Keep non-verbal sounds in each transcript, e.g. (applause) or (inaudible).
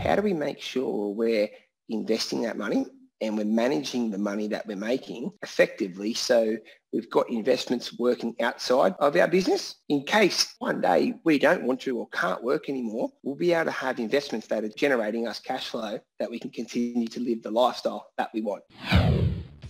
how do we make sure we're investing that money and we're managing the money that we're making effectively so we've got investments working outside of our business. In case one day we don't want to or can't work anymore, we'll be able to have investments that are generating us cash flow that we can continue to live the lifestyle that we want.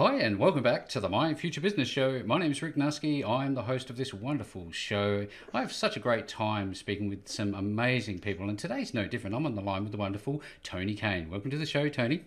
Hi, and welcome back to the My Future Business Show. My name is Rick Nusky. I'm the host of this wonderful show. I have such a great time speaking with some amazing people, and today's no different. I'm on the line with the wonderful Tony Caine. Welcome to the show, Tony.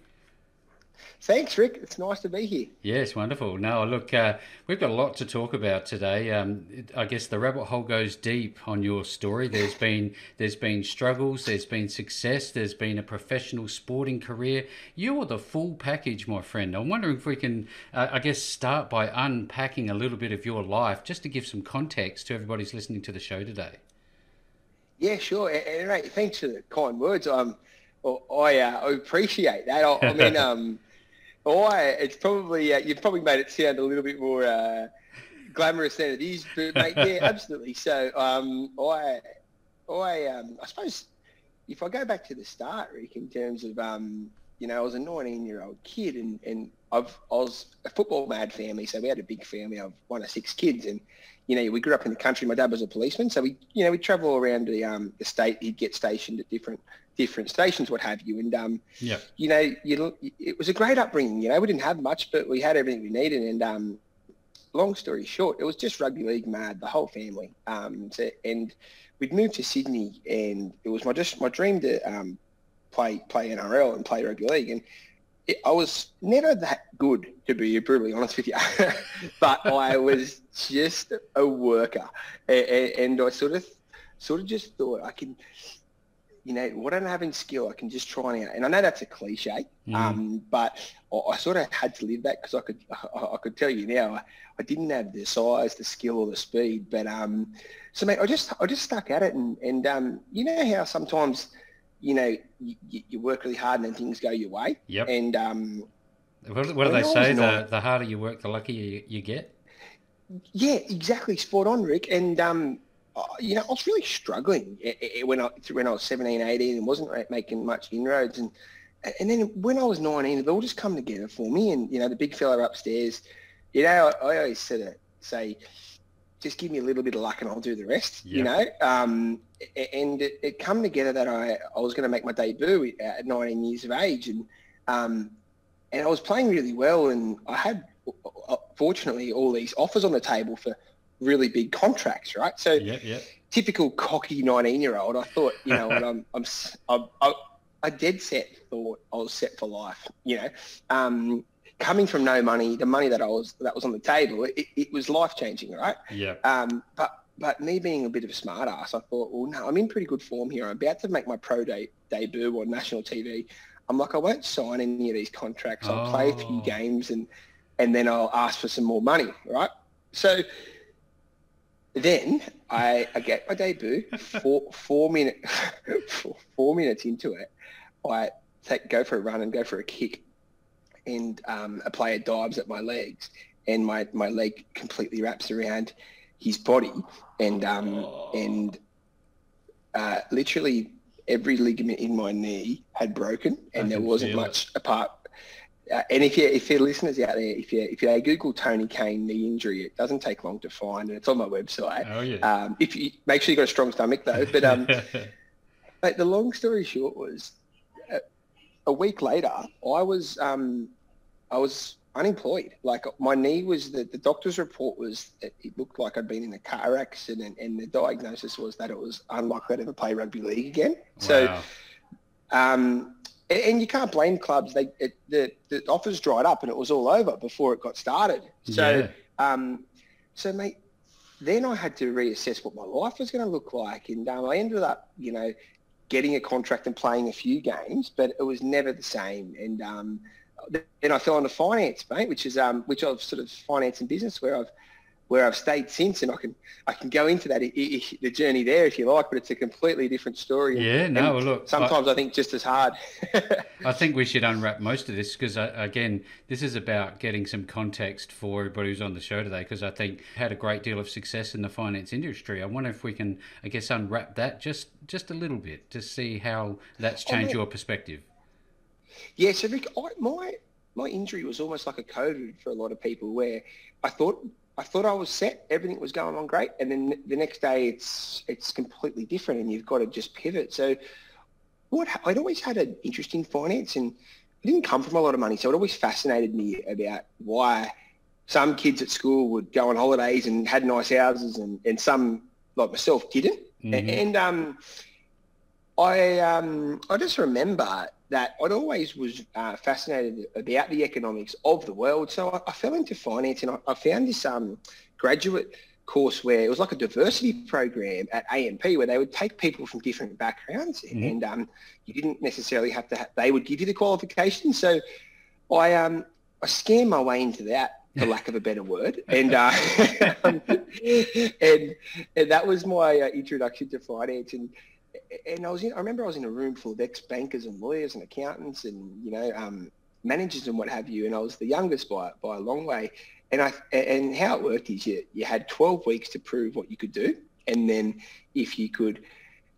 Thanks, Rick. It's nice to be here. Yes, wonderful. Now, look, uh, we've got a lot to talk about today. Um, I guess the rabbit hole goes deep on your story. There's been there's been struggles, there's been success, there's been a professional sporting career. You're the full package, my friend. I'm wondering if we can, uh, I guess, start by unpacking a little bit of your life, just to give some context to everybody who's listening to the show today. Yeah, sure. And, and thanks for the kind words. Um, I, uh, appreciate that. I, I mean, (laughs) um, I, it's probably uh, you've probably made it sound a little bit more uh, glamorous than it is, but mate, yeah, (laughs) absolutely. So um, I, I, um, I suppose if I go back to the start, Rick, in terms of um, you know, I was a 19-year-old kid, and and I've, I was a football mad family, so we had a big family of one of six kids, and you know, we grew up in the country. My dad was a policeman, so we, you know, we travel around the um, the state. He'd get stationed at different different stations, what have you. And um, yeah, you know, you, it was a great upbringing. You know, we didn't have much, but we had everything we needed. And um, long story short, it was just rugby league mad, the whole family. Um, so, and we'd moved to Sydney, and it was my just my dream to um, play play NRL and play rugby league. And it, I was never that good, to be brutally honest with you, (laughs) but I was just a worker, and, and I sort of sort of just thought I can you know, what I don't have in skill, I can just try it out. And I know that's a cliche, mm. um, but I, I, sort of had to live that because I could, (laughs) I, I, could tell you now, I, I, didn't have the size, the skill, or the speed. But um, so, mate, I just, I just stuck at it, and and um, you know how sometimes, you know, you, you, work really hard and then things go your way. Yep. And um, what, what do they say? The, the harder you work, the luckier you, you get. Yeah, exactly. Spot on, Rick. And um, you know, I was really struggling when I when I was 17, 18 and wasn't making much inroads. And and then when I was 19, it all just come together for me. And, you know, the big fella upstairs, you know, I, I always sort of say, just give me a little bit of luck and I'll do the rest, yep. you know. Um, and it, it come together that I, I was going to make my debut at 19 years of age. And, um, and I was playing really well. And I had, uh, fortunately, all these offers on the table for – really big contracts, right? So yeah, yeah. typical cocky 19 year old, I thought, you know I'm, I'm, I'm, I, I dead set thought I was set for life, you know. Um, coming from no money, the money that I was that was on the table, it, it was life changing, right? Yeah. Um, but but me being a bit of a smart ass, I thought, well, no, I'm in pretty good form here. I'm about to make my pro day debut on national TV. I'm like, I won't sign any of these contracts. I'll oh. play a few oh. games and and then I'll ask for some more money, right? So then I, I get my debut. Four four minute (laughs) four, four minutes into it, I take go for a run and go for a kick, and um, a player dives at my legs, and my, my leg completely wraps around his body, and um, oh. and uh, literally every ligament in my knee had broken, and there wasn't much it. apart uh, and if you if your listeners out there, if you if you Google Tony Caine knee injury, it doesn't take long to find, and it's on my website. Oh yeah. Um, if you make sure you have got a strong stomach though, but um, (laughs) but the long story short was, uh, a week later, I was um, I was unemployed. Like my knee was the, the doctor's report was that it looked like I'd been in a car accident, and the diagnosis was that it was unlikely to ever play rugby league again. Wow. So. Um, and you can't blame clubs. They it, the the offers dried up and it was all over before it got started. So, yeah. um, so mate, then I had to reassess what my life was going to look like, and um, I ended up, you know, getting a contract and playing a few games, but it was never the same. And um, then I fell into finance, mate, which is um, which I've sort of finance and business where I've where I've stayed since, and I can I can go into that the journey there if you like, but it's a completely different story. Yeah, and, no, look, sometimes I, I, think just as hard. (laughs) I think we should unwrap most of this because uh, again, this is about getting some context for everybody who's on the show today. Because I think had a great deal of success in the finance industry. I wonder if we can, I guess, unwrap that just just a little bit to see how that's changed oh, your perspective. Yeah, so Rick, I, my my injury was almost like a COVID for a lot of people, where I thought I thought I was set, everything was going on great, and then the next day it's it's completely different, and you've got to just pivot. So, what I'd always had an interest in finance, and I didn't come from a lot of money, so it always fascinated me about why some kids at school would go on holidays and had nice houses, and, and some like myself didn't. Mm-hmm. And um, I um, I just remember that I'd always was uh, fascinated about the economics of the world. So I, I fell into finance and I, I found this um, graduate course where it was like a diversity program at AMP where they would take people from different backgrounds mm-hmm. and um, you didn't necessarily have to, they would give you the qualification. So I, um, I scammed my way into that for lack of a better word. (laughs) And, uh, (laughs) and, and that was my uh, introduction to finance. And and I was in, I remember I was in a room full of ex-bankers and lawyers and accountants and, you know, um, managers and what have you. And I was the youngest by, by a long way. And I, and how it worked is you, you had 12 weeks to prove what you could do. And then if you could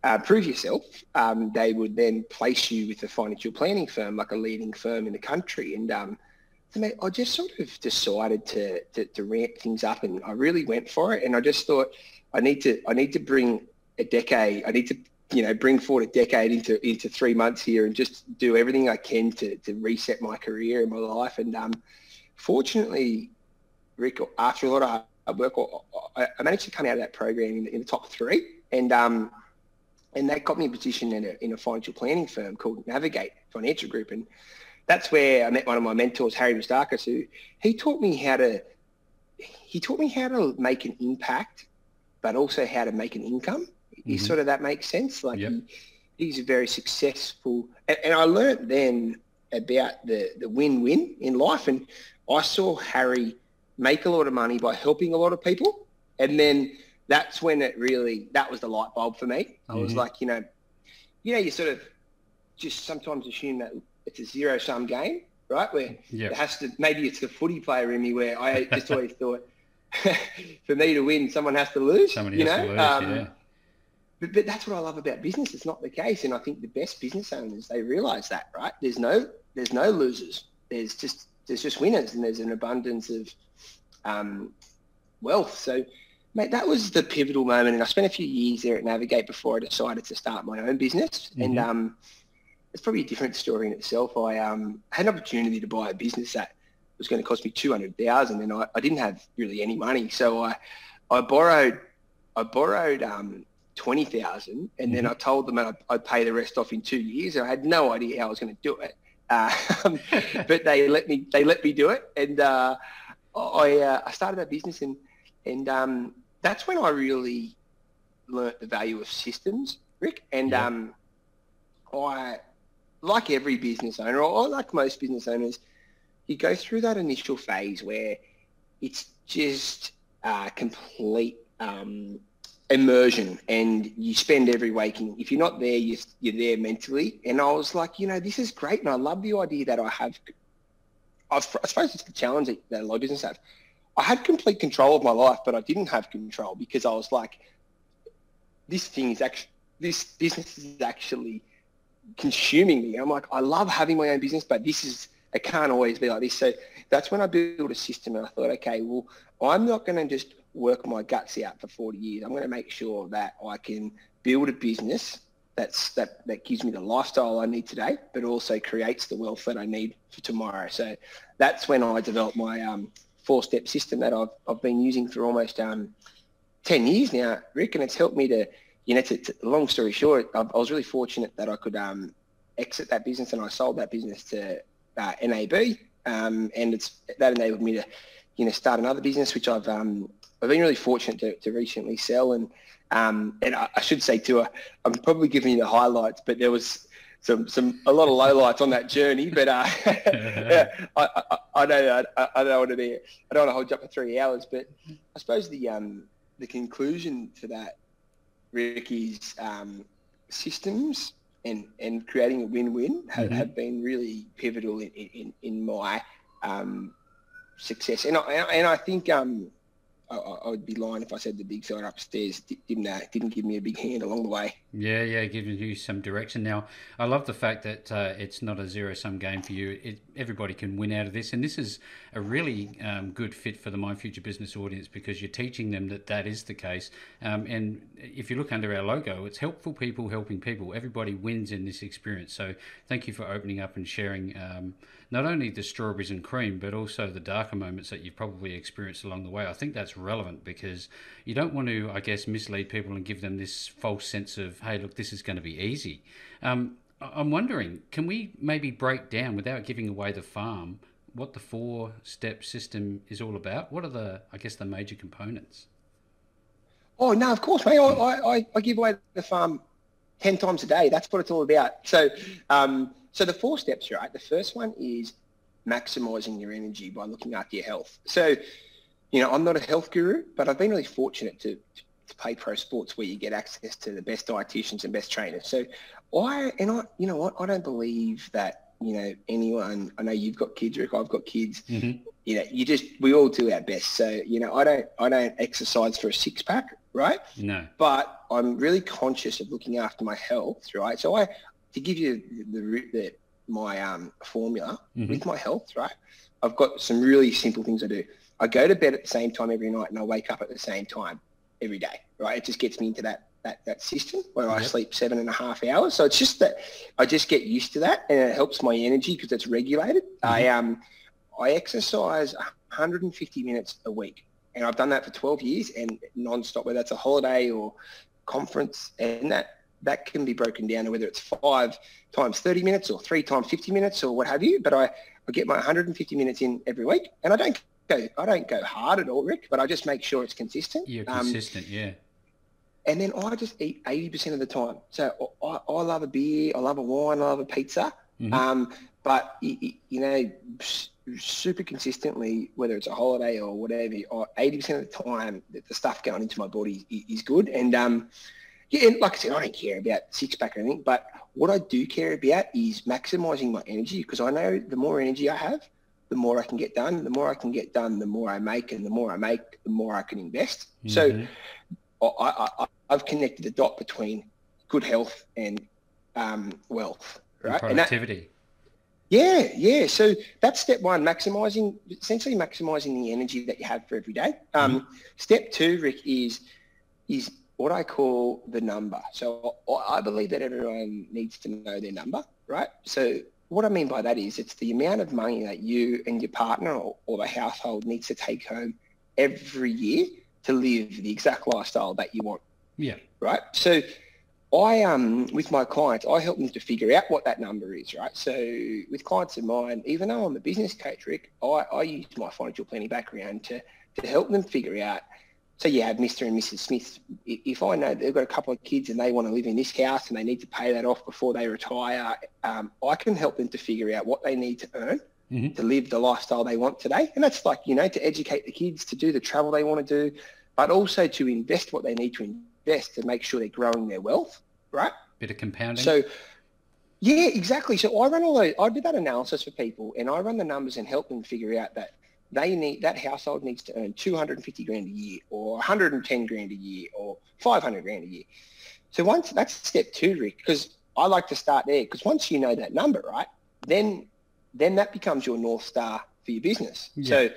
uh, prove yourself, um, they would then place you with a financial planning firm, like a leading firm in the country. And, um, I just sort of decided to, to, to ramp things up and I really went for it. And I just thought I need to, I need to bring a decade, I need to you know, bring forward a decade into into three months here and just do everything I can to to reset my career and my life. And um, fortunately, Rick, after a lot of hard work, I managed to come out of that program in, in the top three, and um, and that got me a position in a in a financial planning firm called Navigate Financial Group, and that's where I met one of my mentors, Harry Mustakis, who he taught me how to he taught me how to make an impact, but also how to make an income mm-hmm. sort of that makes sense. Like yep. he, he's a very successful, and, and I learned then about the, the win-win in life. And I saw Harry make a lot of money by helping a lot of people. And then that's when it really, that was the light bulb for me. Mm-hmm. I was mm-hmm. like, you know, you know, you sort of just sometimes assume that it's a zero sum game, right? Where yep. it has to, maybe it's the footy player in me where I just always (laughs) thought (laughs) for me to win, someone has to lose, Somebody you know? Lose, um, yeah. But, but that's what I love about business. It's not the case, and I think the best business owners they realize that, right? There's no there's no losers. There's just there's just winners, and there's an abundance of um, wealth. So, mate, that was the pivotal moment, and I spent a few years there at Navigate before I decided to start my own business. Mm-hmm. And um, it's probably a different story in itself. I um, had an opportunity to buy a business that was going to cost me two hundred thousand, and I, I didn't have really any money, so I I borrowed I borrowed um, twenty thousand, and then mm-hmm. I told them I'd, I'd, pay the rest off in two years. I had no idea how I was going to do it, uh, (laughs) but they let me they let me do it, and uh, I uh, I started that business, and and um, that's when I really learnt the value of systems, Rick, and yeah. um, I like every business owner, or like most business owners, you go through that initial phase where it's just uh, complete um, immersion and you spend every waking if you're not there you're, you're there mentally. And i was like you know this is great and i love the idea that i have i, suppose it's the challenge that, that a lot of business have. I had complete control of my life but i didn't have control because i was like this thing is actually this business is actually consuming me. I'm like i love having my own business but this is it can't always be like this. So that's when i built a system and i thought okay well i'm not going to just work my guts out for 40 years. I'm going to make sure that I can build a business that's that that gives me the lifestyle I need today, but also creates the wealth that I need for tomorrow. So that's when I developed my um, four-step system that I've I've been using for almost um, 10 years now, Rick, and it's helped me to, you know, to, to long story short, I, I, was really fortunate that I could um, exit that business and I sold that business to uh, NAB, um, and it's that enabled me to, you know, start another business which I've um, I've been really fortunate to, to recently sell, and um, and I, I, should say too, I, am probably giving you the highlights, but there was some some a lot of lowlights on that journey. But uh, (laughs) yeah, I, I, I know I, I don't want to be I don't want to hold you up for three hours. But I suppose the um the conclusion to that, Rick, is um, systems and and creating a win-win have, mm-hmm. have been really pivotal in in, in my um, success. And I and I think um, I, I, would be lying if I said the big fella upstairs didn't uh, didn't give me a big hand along the way. Yeah, yeah, giving you some direction. Now, I love the fact that uh, it's not a zero sum game for you. It, everybody can win out of this, and this is a really um, good fit for the My Future Business audience because you're teaching them that that is the case. Um, and if you look under our logo, it's helpful people helping people. Everybody wins in this experience. So, thank you for opening up and sharing. Um, not only the strawberries and cream, but also the darker moments that you've probably experienced along the way. I think that's relevant because you don't want to, I guess, mislead people and give them this false sense of, hey, look, this is going to be easy. Um, I'm wondering, can we maybe break down without giving away the farm what the four step system is all about? What are the, I guess, the major components? Oh, no, of course, mate. I, I, I give away the farm 10 times a day. That's what it's all about. So, um, so the four steps, right? The first one is maximizing your energy by looking after your health. So, you know, I'm not a health guru, but I've been really fortunate to, to play pro sports where you get access to the best dietitians and best trainers. So I, and I, you know what, I don't believe that, you know, anyone, I know you've got kids, Rick, I've got kids, mm-hmm. you know, you just, we all do our best. So, you know, I don't, I don't exercise for a six pack, right? No. But I'm really conscious of looking after my health, right? So I, to give you the, the my um, formula mm-hmm. with my health, right? I've got some really simple things I do. I go to bed at the same time every night and I wake up at the same time every day, right? It just gets me into that that, that system where yep. I sleep seven and a half hours. So it's just that I just get used to that and it helps my energy because it's regulated. Mm-hmm. I um I exercise 150 minutes a week and I've done that for 12 years and non-stop, whether that's a holiday or conference and that that can be broken down to whether it's five times 30 minutes or three times 50 minutes or what have you. But I, I get my 150 minutes in every week and I don't go, I don't go hard at all, Rick, but I just make sure it's consistent. You're um, consistent, yeah. And then I just eat 80% of the time. So I, I love a beer, I love a wine, I love a pizza. Mm-hmm. Um, but, you, know, super consistently, whether it's a holiday or whatever, 80% of the time, the stuff going into my body is good. And, um, yeah, and like I said, I don't care about six pack or anything, but what I do care about is maximizing my energy because I know the more energy I have, the more I can get done. The more I can get done, the more I make, and the more I make, the more I can invest. Mm-hmm. So I, I, I've connected the dot between good health and um, wealth, right? And productivity. And that, yeah, yeah. So that's step one, maximizing, essentially maximizing the energy that you have for every day. Um, mm-hmm. Step two, Rick, is is what I call the number. So I believe that everyone needs to know their number, right? So what I mean by that is it's the amount of money that you and your partner or, or the household needs to take home every year to live the exact lifestyle that you want. Yeah. Right. So I um with my clients, I help them to figure out what that number is, right? So with clients of mine, even though I'm a business coach, Rick, I, I use my financial planning background to to help them figure out so you have Mr. and Mrs. Smith. If I know they've got a couple of kids and they want to live in this house and they need to pay that off before they retire, um, I can help them to figure out what they need to earn mm-hmm. to live the lifestyle they want today. And that's like, you know, to educate the kids, to do the travel they want to do, but also to invest what they need to invest to make sure they're growing their wealth, right? Bit of compounding. So, yeah, exactly. So I run all those, I do that analysis for people and I run the numbers and help them figure out that they need that household needs to earn 250 grand a year or 110 grand a year or 500 grand a year. So once that's step two, Rick, because I like to start there because once you know that number, right, then then that becomes your north star for your business. Yeah. So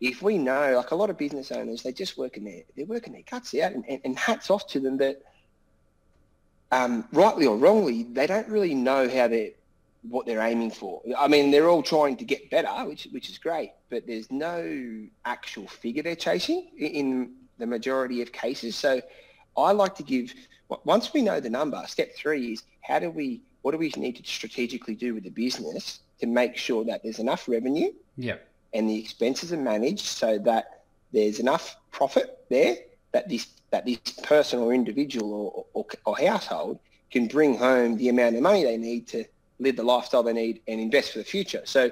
if we know, like a lot of business owners, they're just working their they're working their guts out, and, and, and hats off to them that, um, rightly or wrongly, they don't really know how they're what they're aiming for. I mean, they're all trying to get better, which which is great, but there's no actual figure they're chasing in the majority of cases. So I like to give once we know the number, step three is how do we what do we need to strategically do with the business to make sure that there's enough revenue yeah. and the expenses are managed so that there's enough profit there that this that this person or individual or, or, or household can bring home the amount of money they need to live the lifestyle they need and invest for the future. So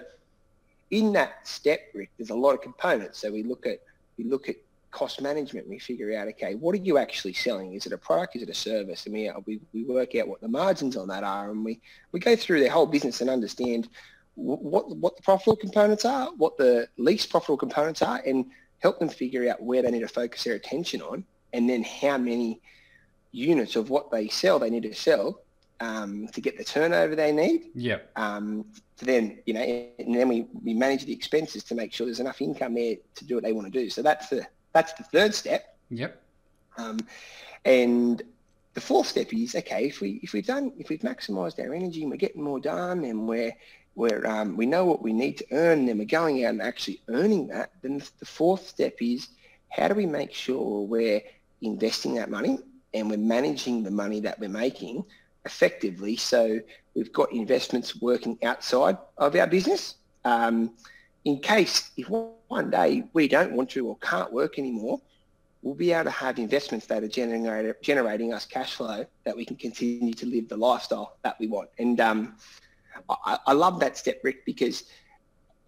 in that step, Rick, there's a lot of components. So we look at we look at cost management. We figure out, okay, what are you actually selling? Is it a product? Is it a service? And we, uh, we, we work out what the margins on that are, and we, we go through their whole business and understand what what the profitable components are, what the least profitable components are, and help them figure out where they need to focus their attention on, and then how many units of what they sell they need to sell um, to get the turnover they need. Yeah. Um, to then, you know, and then we, we manage the expenses to make sure there's enough income there to do what they want to do. So that's the that's the third step. Yep. Um, and the fourth step is okay if we if we've done if we've maximised our energy and we're getting more done and we're we're um, we know what we need to earn and then we're going out and actually earning that. Then the fourth step is how do we make sure we're investing that money and we're managing the money that we're making effectively. So we've got investments working outside of our business. Um, in case if one day we don't want to or can't work anymore, we'll be able to have investments that are generating, generating us cash flow that we can continue to live the lifestyle that we want. And um, I, I, love that step, Rick, because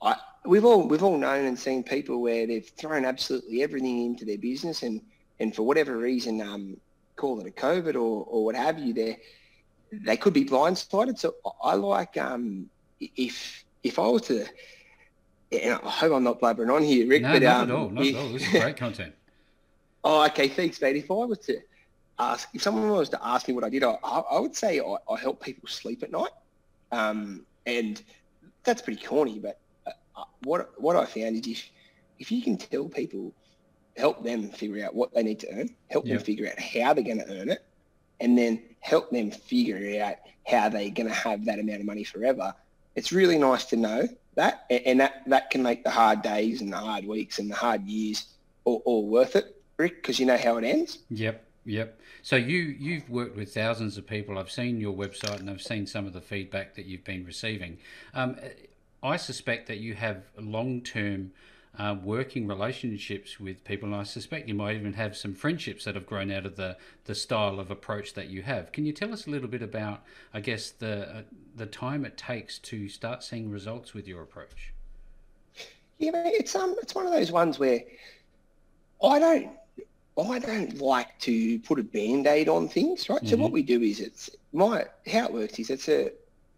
I, we've all we've all known and seen people where they've thrown absolutely everything into their business, and and for whatever reason, um, call it a COVID or, or what have you, there they could be blindsided. So I like um, if if I was to, and I hope I'm not blabbering on here, Rick. No, but, not um, at all. Not if, at all. This is great (laughs) content. oh, okay. Thanks, mate. If I was to ask, if someone was to ask me what I did, I, I would say I, I help people sleep at night. Um, and that's pretty corny, but uh, what what I found is if if you can tell people, help them figure out what they need to earn, help yep. them figure out how they're going to earn it, and then help them figure out how they're going to have that amount of money forever. It's really nice to know that, and that, that can make the hard days and the hard weeks and the hard years all, all worth it, Rick, because you know how it ends. Yep, yep. So you you've worked with thousands of people. I've seen your website and I've seen some of the feedback that you've been receiving. Um, I suspect that you have long term uh, working relationships with people, and I suspect you might even have some friendships that have grown out of the, the style of approach that you have. Can you tell us a little bit about, I guess, the uh, the time it takes to start seeing results with your approach? Yeah, it's um, it's one of those ones where I don't, I don't like to put a band-aid on things, right? Mm-hmm. So what mm-hmm. we do is it's my how it works is it's a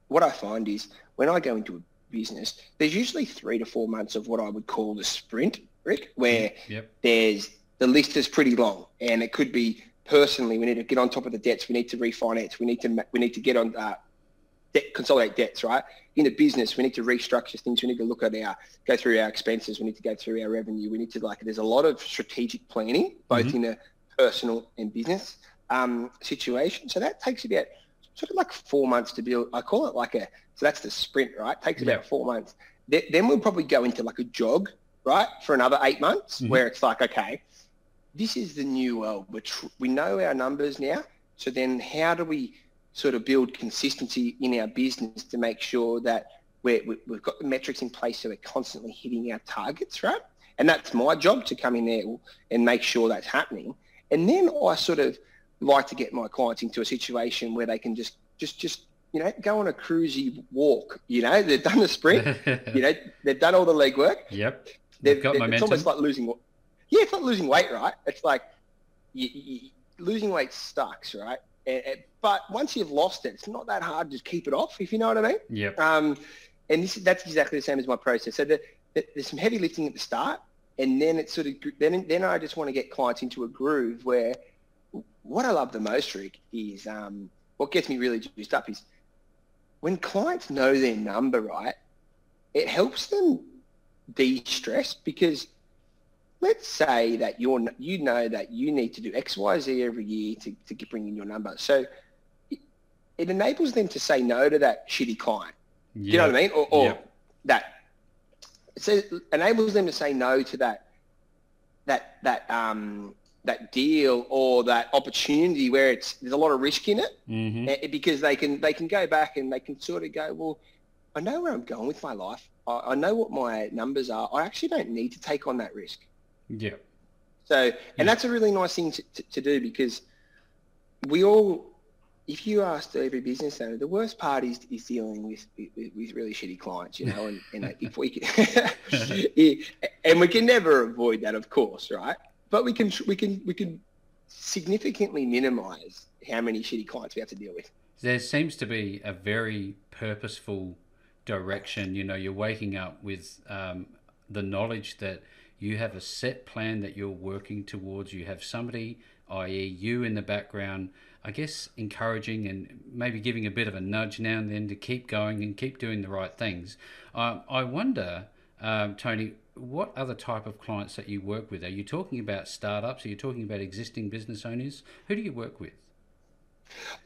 what I find is when I go into a business, there's usually three to four months of what I would call the sprint, Rick, where yep. there's the list is pretty long, and it could be personally we need to get on top of the debts, we need to refinance, we need to we need to get on uh, debt, consolidate debts, right? In the business, we need to restructure things. We need to look at our go through our expenses. We need to go through our revenue. We need to like there's a lot of strategic planning both mm-hmm. in a personal and business um, situation. So that takes about sort of like four months to build. I call it like a so that's the sprint, right? It takes yeah. about four months. Then we'll probably go into like a jog, right, for another eight months, mm-hmm. where it's like, okay, this is the new world. we tr- we know our numbers now. So then how do we sort of build consistency in our business to make sure that we're, we've got the metrics in place so we're constantly hitting our targets, right? And that's my job to come in there and make sure that's happening. And then I sort of like to get my clients into a situation where they can just just just you know, go on a cruisy walk. You know, they've done the sprint. (laughs) you know, they've done all the leg work. Yep. They've, got they've, momentum. It's almost like losing. Yeah, it's like losing weight, right? It's like you, you, losing weight sucks, right? And, and, but once you've lost it, it's not that hard to keep it off, if you know what I mean. Yep. Um, and this that's exactly the same as my process. So the, the, there's some heavy lifting at the start, and then it's sort of then then I just want to get clients into a groove where what I love the most, Rick, is um, what gets me really juiced up is when clients know their number right, it helps them de-stress because let's say that you're you know that you need to do X, Y, Z every year to, to bring in your number. So it, it enables them to say no to that shitty client. Yep. You know what I mean? Or, or yep. that it enables them to say no to that that that um that deal or that opportunity where it's there's a lot of risk in it mm-hmm. Eh, because they can they can go back and they can sort of go well I know where I'm going with my life I, I know what my numbers are I actually don't need to take on that risk yeah so and yeah. that's a really nice thing to, to, to do because we all if you ask every business owner, the worst part is, is dealing with, with, with really shitty clients, you know, and, and (laughs) if we can, (laughs) and we can never avoid that, of course, right? But we can, we can, we can significantly minimize how many shitty clients we have to deal with. There seems to be a very purposeful direction. You know, you're waking up with um, the knowledge that you have a set plan that you're working towards. You have somebody, i.e., you in the background I guess, encouraging and maybe giving a bit of a nudge now and then to keep going and keep doing the right things. Um, I wonder, um, Tony, what other type of clients that you work with? Are you talking about startups? Are you talking about existing business owners? Who do you work with?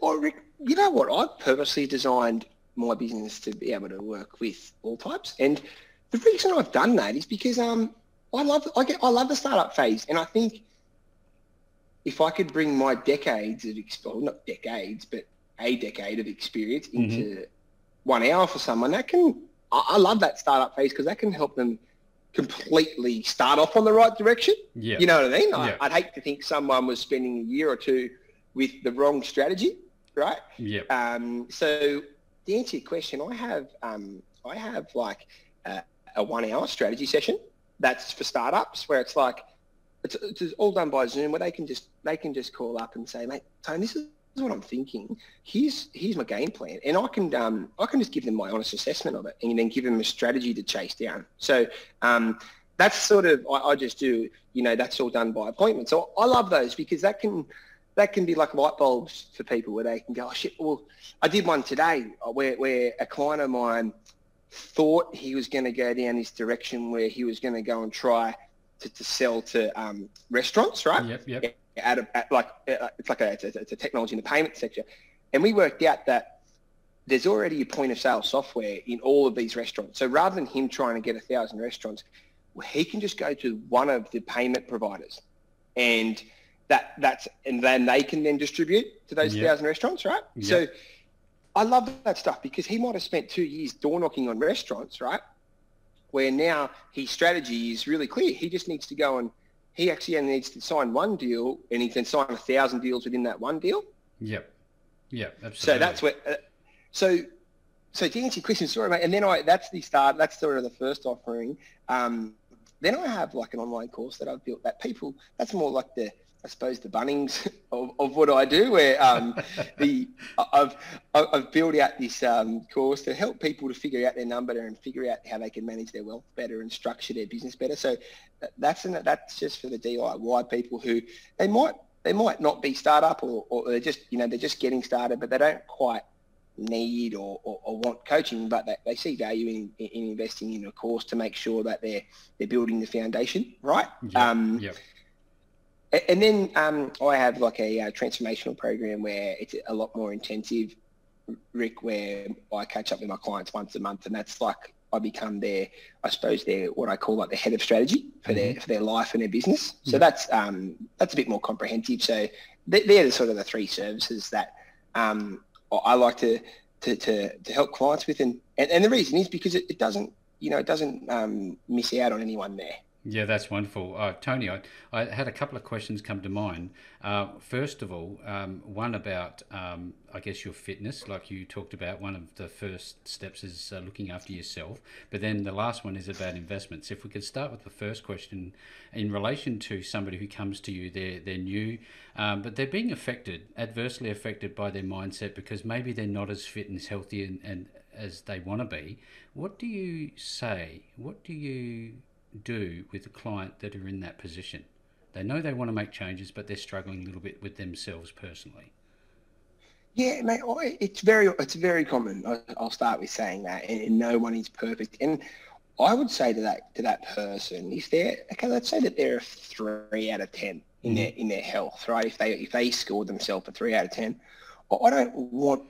Well, Rick, you know what? I've purposely designed my business to be able to work with all types, and the reason I've done that is because um, I love I get I love the startup phase, and I think if I could bring my decades of well, not decades, but a decade of experience mm-hmm. into mm-hmm. one hour for someone, that can I, I love that startup phase because that can help them completely start off on the right direction. Yeah. You know what I mean? I, would hate to think someone was spending a year or two with the wrong strategy, right? Yeah. Um, so to answer to your question, I have um, I have like a, a one hour strategy session that's for startups where it's like it's, it's all done by Zoom where they can just they can just call up and say, mate, Tony, this is what I'm thinking. Here's here's my game plan, and I can um, I can just give them my honest assessment of it, and then give them a strategy to chase down. So um, that's sort of I, I, just do. You know, that's all done by appointment. So I love those because that can that can be like light bulbs for people where they can go, oh shit. Well, I did one today where where a client of mine thought he was going to go down this direction where he was going to go and try to, to sell to um, restaurants, right? Yep, yep. At, a, at like uh, it's like a, it's a, it's a technology in the payment sector, and we worked out that there's already a point of sale software in all of these restaurants. So rather than him trying to get a thousand restaurants, he can just go to one of the payment providers, and that that's and then they can then distribute to those yep. thousand restaurants, right? Yep. So I love that stuff because he might have spent two years door knocking on restaurants, right? where now his strategy is really clear. He just needs to go and he actually only needs to sign one deal and he can sign a thousand deals within that one deal. Yep. Yep. Absolutely. So that's where, uh, so, so to answer your question, sorry, mate, and then I, that's the start, that's sort of the first offering. Um, then I have like an online course that I've built that people, that's more like the, I suppose the Bunnings (laughs) of, of what I do, where um, (laughs) the I've I've built out this um, course to help people to figure out their number and figure out how they can manage their wealth better and structure their business better. So that's an, that's just for the DIY people who they might they might not be startup or, or they're just you know they're just getting started, but they don't quite need or, or, or want coaching, but they, they see value in, in investing in a course to make sure that they're they're building the foundation right. Um, yeah. And then um, I have like a, a, uh, transformational program where it's a lot more intensive, Rick, where I catch up with my clients once a month, and that's like I become their, I suppose they're what I call like the head of strategy for mm-hmm. their for their life and their business. So that's um, that's a bit more comprehensive. So they're the sort of the three services that um, I like to, to, to, to, help clients with, and, and, and the reason is because it, it doesn't you know it doesn't um, miss out on anyone there. Yeah, that's wonderful. Uh, Tony, I, I, had a couple of questions come to mind. Uh, first of all, um, one about, um, I guess, your fitness, like you talked about. One of the first steps is uh, looking after yourself. But then the last one is about investments. If we could start with the first question in relation to somebody who comes to you, they're, they're new, um, but they're being affected, adversely affected by their mindset because maybe they're not as fit and as healthy and, and as they want to be. What do you say? What do you do with a client that are in that position? They know they want to make changes, but they're struggling a little bit with themselves personally. Yeah, mate, it's very it's very common. I'll start with saying that, and no one is perfect. And I would say to that to that person, if they're okay, let's say that they're a three out of ten in mm-hmm. their in their health, right? If they if they scored themselves a three out of ten, I don't want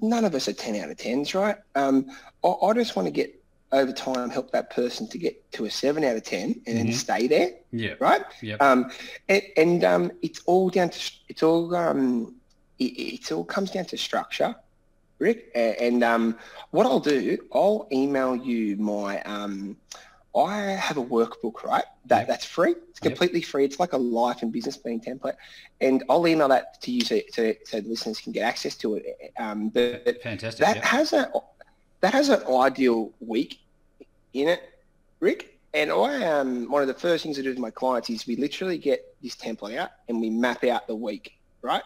none of us are ten out of tens, right? Um, I, I just want to get over time help that person to get to a seven out of ten and mm-hmm. then stay there. Yeah. Right. Yeah. Um, and, and um, it's all down to it's all um, it, it all comes down to structure, Rick. And um, what I'll do, I'll email you my um, I have a workbook, right? That yep. that's free. It's completely yep. free. It's like a life and business planning template, and I'll email that to you so, so, so the listeners can get access to it. Um, but fantastic. That yep. has a that has an ideal week in it, Rick. And I um one of the first things I do with my clients is we literally get this template out and we map out the week, right?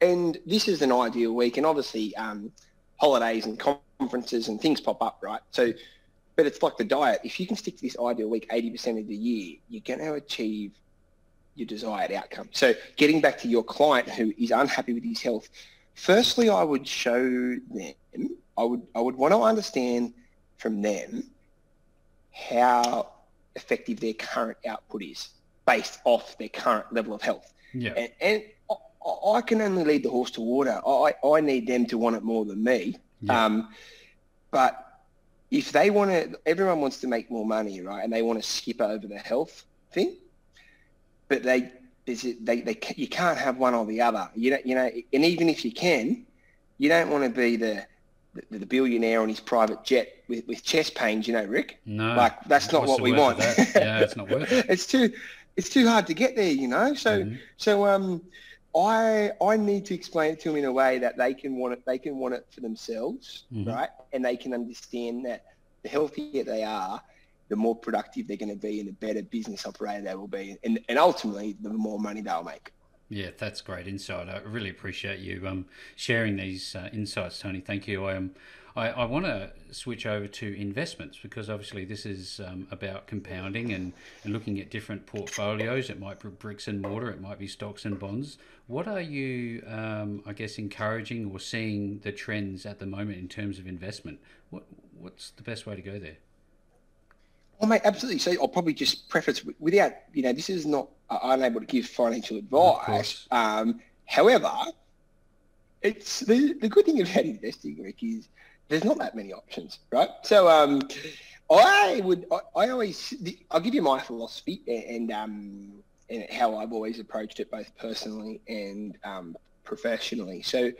And this is an ideal week, and obviously um, holidays and conferences and things pop up, right? So, but it's like the diet. If you can stick to this ideal week 80% of the year, you're going to achieve your desired outcome. So getting back to your client who is unhappy with his health, firstly, I would show them, I would, I would want to understand from them how effective their current output is based off their current level of health. Yeah. And, and I can only lead the horse to water. I, I need them to want it more than me. Yeah. Um, but if they want to, everyone wants to make more money, right? And they want to skip over the health thing, but they, they, they, you can't have one or the other. You know, you know, and even if you can, you don't want to be the, the, the billionaire on his private jet with, with chest pains, you know, Rick. No, like that's not what we want. yeah, it's not worth it. (laughs) it's too, it's too hard to get there, you know. So, mm-hmm. so um, I I need to explain it to them in a way that they can want it they can want it for themselves, mm-hmm. right? And they can understand that the healthier they are, the more productive they're going to be and the better business operator they will be, and and ultimately the more money they'll make. Yeah, that's great insight. I really appreciate you um, sharing these uh, insights, Tony. Thank you. I. Um, I, I want to switch over to investments because obviously this is um, about compounding and, and looking at different portfolios. It might be bricks and mortar, it might be stocks and bonds. What are you, um, I guess, encouraging or seeing the trends at the moment in terms of investment? What, what's the best way to go there? Well, mate, absolutely. So I'll probably just preface without, you know, this is not, I'm unable to give financial advice. Um, however, it's the, the good thing about investing, Rick, is there's not that many options, right? So um, I would, I, I, always, I'll give you my philosophy and um, and how I've always approached it, both personally and um, professionally. So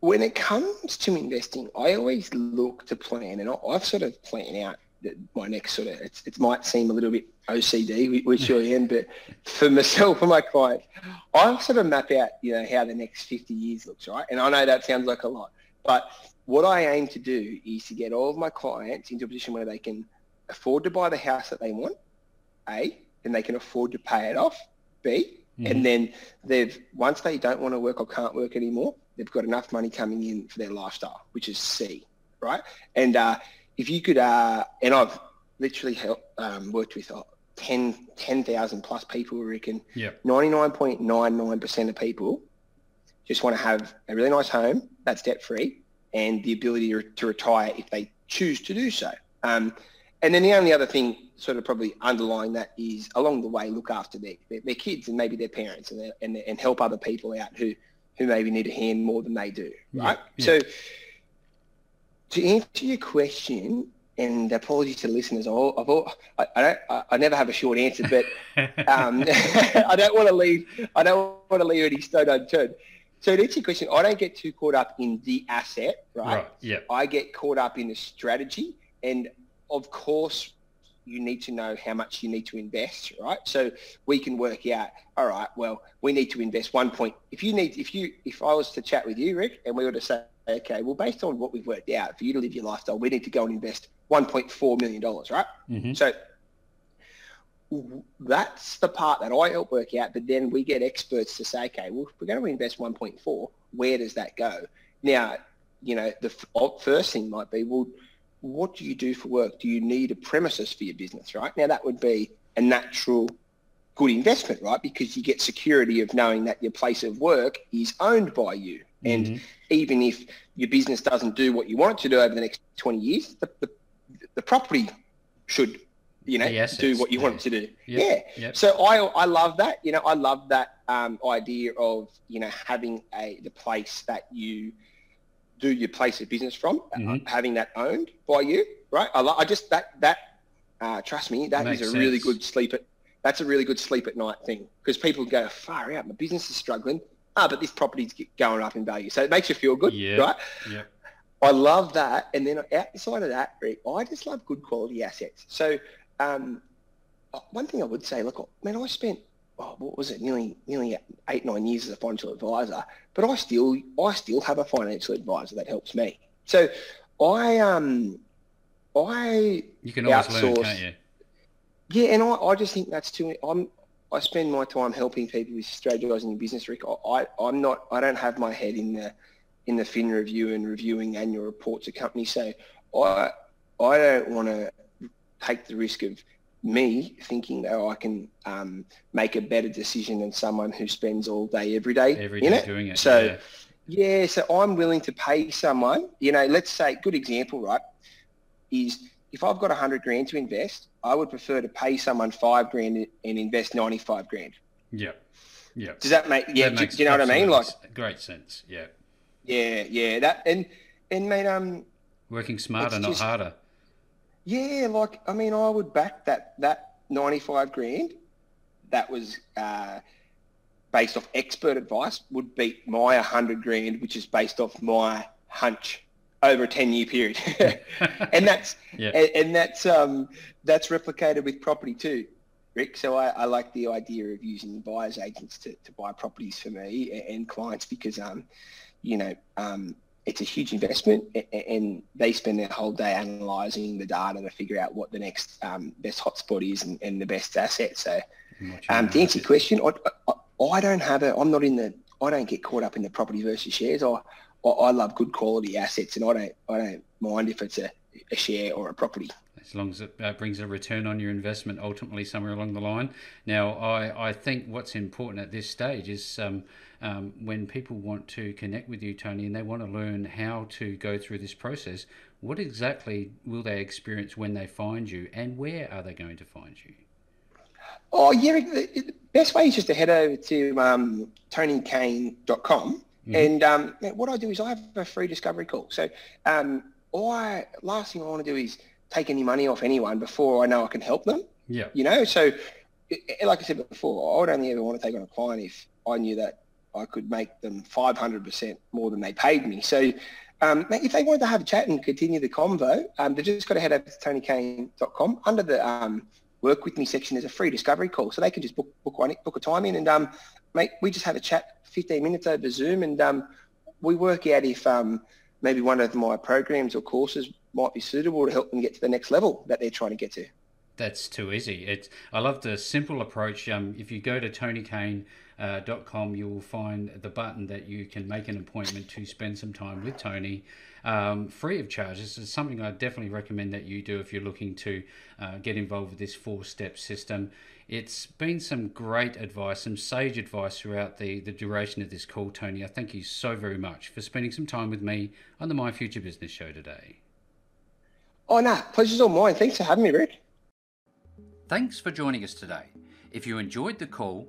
when it comes to investing, I always look to plan, and I've sort of planned out my next sort of. it might seem a little bit OCD, which I am, but for myself (laughs) and my clients, I sort of map out, you know, how the next 50 years looks, right? And I know that sounds like a lot, but what I aim to do is to get all of my clients into a position where they can afford to buy the house that they want, A, and they can afford to pay it off, B, mm-hmm. and then they've once they don't want to work or can't work anymore, they've got enough money coming in for their lifestyle, which is C, right? And uh, if you could, uh, and I've literally helped, um, worked with uh, 10 10,000 plus people, I reckon. Yep. 99.99% of people just want to have a really nice home that's debt free and the ability to, to retire if they choose to do so. Um, and then the only other thing sort of probably underlying that is along the way look after their, their, their kids and maybe their parents and, their, and, and help other people out who, who maybe need a hand more than they do, right? Yeah. So to answer your question, and apologies to listeners, I've, I've, I, I, don't, I never have a short answer, but um, (laughs) (laughs) I don't want to leave, I don't want to leave any stone unturned. So to answer your question, I don't get too caught up in the asset, right? right yeah. I get caught up in the strategy, and of course, you need to know how much you need to invest, right? So we can work out, all right, well, we need to invest one point. If you need, if you, if I was to chat with you, Rick, and we were to say, okay, well, based on what we've worked out, for you to live your lifestyle, we need to go and invest $1.4 million, right? Mm-hmm. So that's the part that I help work out. But then we get experts to say, okay, well, if we're going to invest 1.4, where does that go? Now, you know, the first thing might be, well, what do you do for work? Do you need a premises for your business, right? Now, that would be a natural good investment, right? Because you get security of knowing that your place of work is owned by you. And mm-hmm. even if your business doesn't do what you want it to do over the next 20 years, the, the, the property should you know, do what you yeah. want to do. Yep. Yeah. Yep. So I I love that. You know, I love that um, idea of you know having a the place that you do your place of business from, uh, mm-hmm. having that owned by you, right? I, I just that that uh, trust me, that Makes is a sense. really good sleep at. That's a really good sleep at night thing because people go far out. My business is struggling. Ah, but this property's going up in value, so it makes you feel good, yeah. right? Yeah. I love that. And then outside of that, Rick, I just love good quality assets. So um, one thing I would say, look, man, I spent oh, what was it, nearly nearly eight nine years as a financial advisor, but I still I still have a financial advisor that helps me. So I um I you can always outsource, learn, can't you? Yeah, and I, I just think that's too. I'm I spend my time helping people with strategizing in business, Rick. I, I am not I don't have my head in the in the fin review and reviewing annual reports of companies. So I I don't want to take the risk of me thinking that I can um, make a better decision than someone who spends all day every day every day it. doing it. So yeah. yeah, so I'm willing to pay someone. You know, let's say good example, right? Is if I've got a hundred grand to invest, I would prefer to pay someone five grand and invest ninety five grand. Yeah. Yeah. Does that make yeah? That do, do, you know what I mean? Like great sense. Yeah. Yeah, yeah. That and and mate, um, working smarter, not harder. Yeah, like I mean, I would back that that ninety five grand. That was uh, based off expert advice. Would beat my hundred grand, which is based off my hunch over a ten year period, (laughs) and that's yeah. and, and, that's um, that's replicated with property too, Rick. So I, I like the idea of using buyers agents to, to buy properties for me and, and clients because um, you know um, it's a huge investment and they spend their whole day analysing the data to figure out what the next um, best hotspot is and, and, the best asset. So um, to answer your question, I, I, I, don't have a, I'm not in the, I don't get caught up in the property versus shares. I, I, I love good quality assets and I don't, I don't mind if it's a, a share or a property as long as it uh, brings a return on your investment ultimately somewhere along the line. Now, I, I think what's important at this stage is um, um, when people want to connect with you, Tony, and they want to learn how to go through this process, what exactly will they experience when they find you, and where are they going to find you? Oh, yeah, the best way is just to head over to um, tonycaine.com. Mm-hmm. And um, what I do is I have a free discovery call. So um, I last thing I want to do is take any money off anyone before I know I can help them. Yeah. You know, so like I said before, I would only ever want to take on a client if I knew that I could make them 500% more than they paid me. So um, if they wanted to have a chat and continue the convo, um, they've just got to head over to tonycaine.com. Under the um, work with me section, there's a free discovery call. So they can just book, book, one, book a time in and um, mate, we just have a chat 15 minutes over Zoom and um, we work out if um, maybe one of my programs or courses might be suitable to help them get to the next level that they're trying to get to. That's too easy. It's I love the simple approach. Um, if you go to tonycaine.com, uh, you will find the button that you can make an appointment to spend some time with Tony, um, free of charge. This is something I definitely recommend that you do if you're looking to uh, get involved with this four-step system. It's been some great advice, some sage advice throughout the, the duration of this call, Tony. I thank you so very much for spending some time with me on the My Future Business Show today. Oh, no, pleasure's all mine. Thanks for having me, Rick. Thanks for joining us today. If you enjoyed the call,